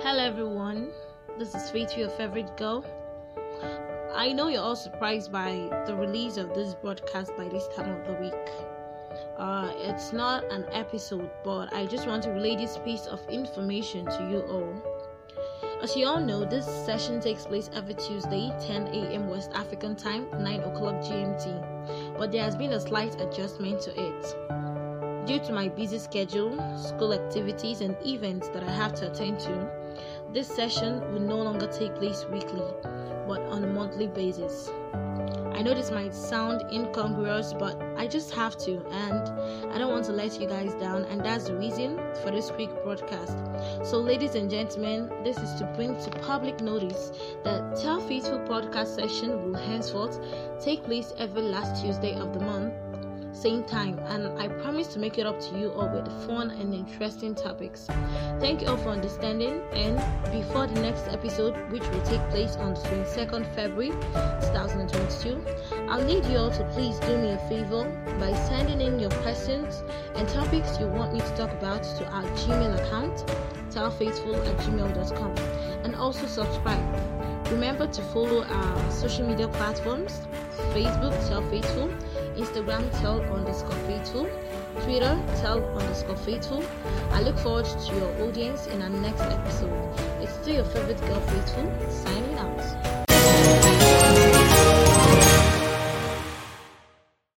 Hello, everyone. This is Faith, your favorite girl. I know you're all surprised by the release of this broadcast by this time of the week. Uh, it's not an episode, but I just want to relay this piece of information to you all. As you all know, this session takes place every Tuesday, 10 a.m. West African time, 9 o'clock GMT. But there has been a slight adjustment to it. Due to my busy schedule, school activities, and events that I have to attend to, this session will no longer take place weekly, but on a monthly basis. I know this might sound incongruous, but I just have to, and I don't want to let you guys down, and that's the reason for this quick broadcast. So, ladies and gentlemen, this is to bring to public notice that Tell Faithful podcast session will henceforth take place every last Tuesday of the month same time, and I promise to make it up to you all with fun and interesting topics. Thank you all for understanding, and before the next episode, which will take place on the 22nd February 2022, I'll need you all to please do me a favor by sending in your questions and topics you want me to talk about to our Gmail account, tellfaithful at gmail.com, and also subscribe. Remember to follow our social media platforms Facebook, Tell Faithful, Instagram, Tell underscore Faithful, Twitter, Tell underscore Faithful. I look forward to your audience in our next episode. It's still your favorite girl, Faithful, out.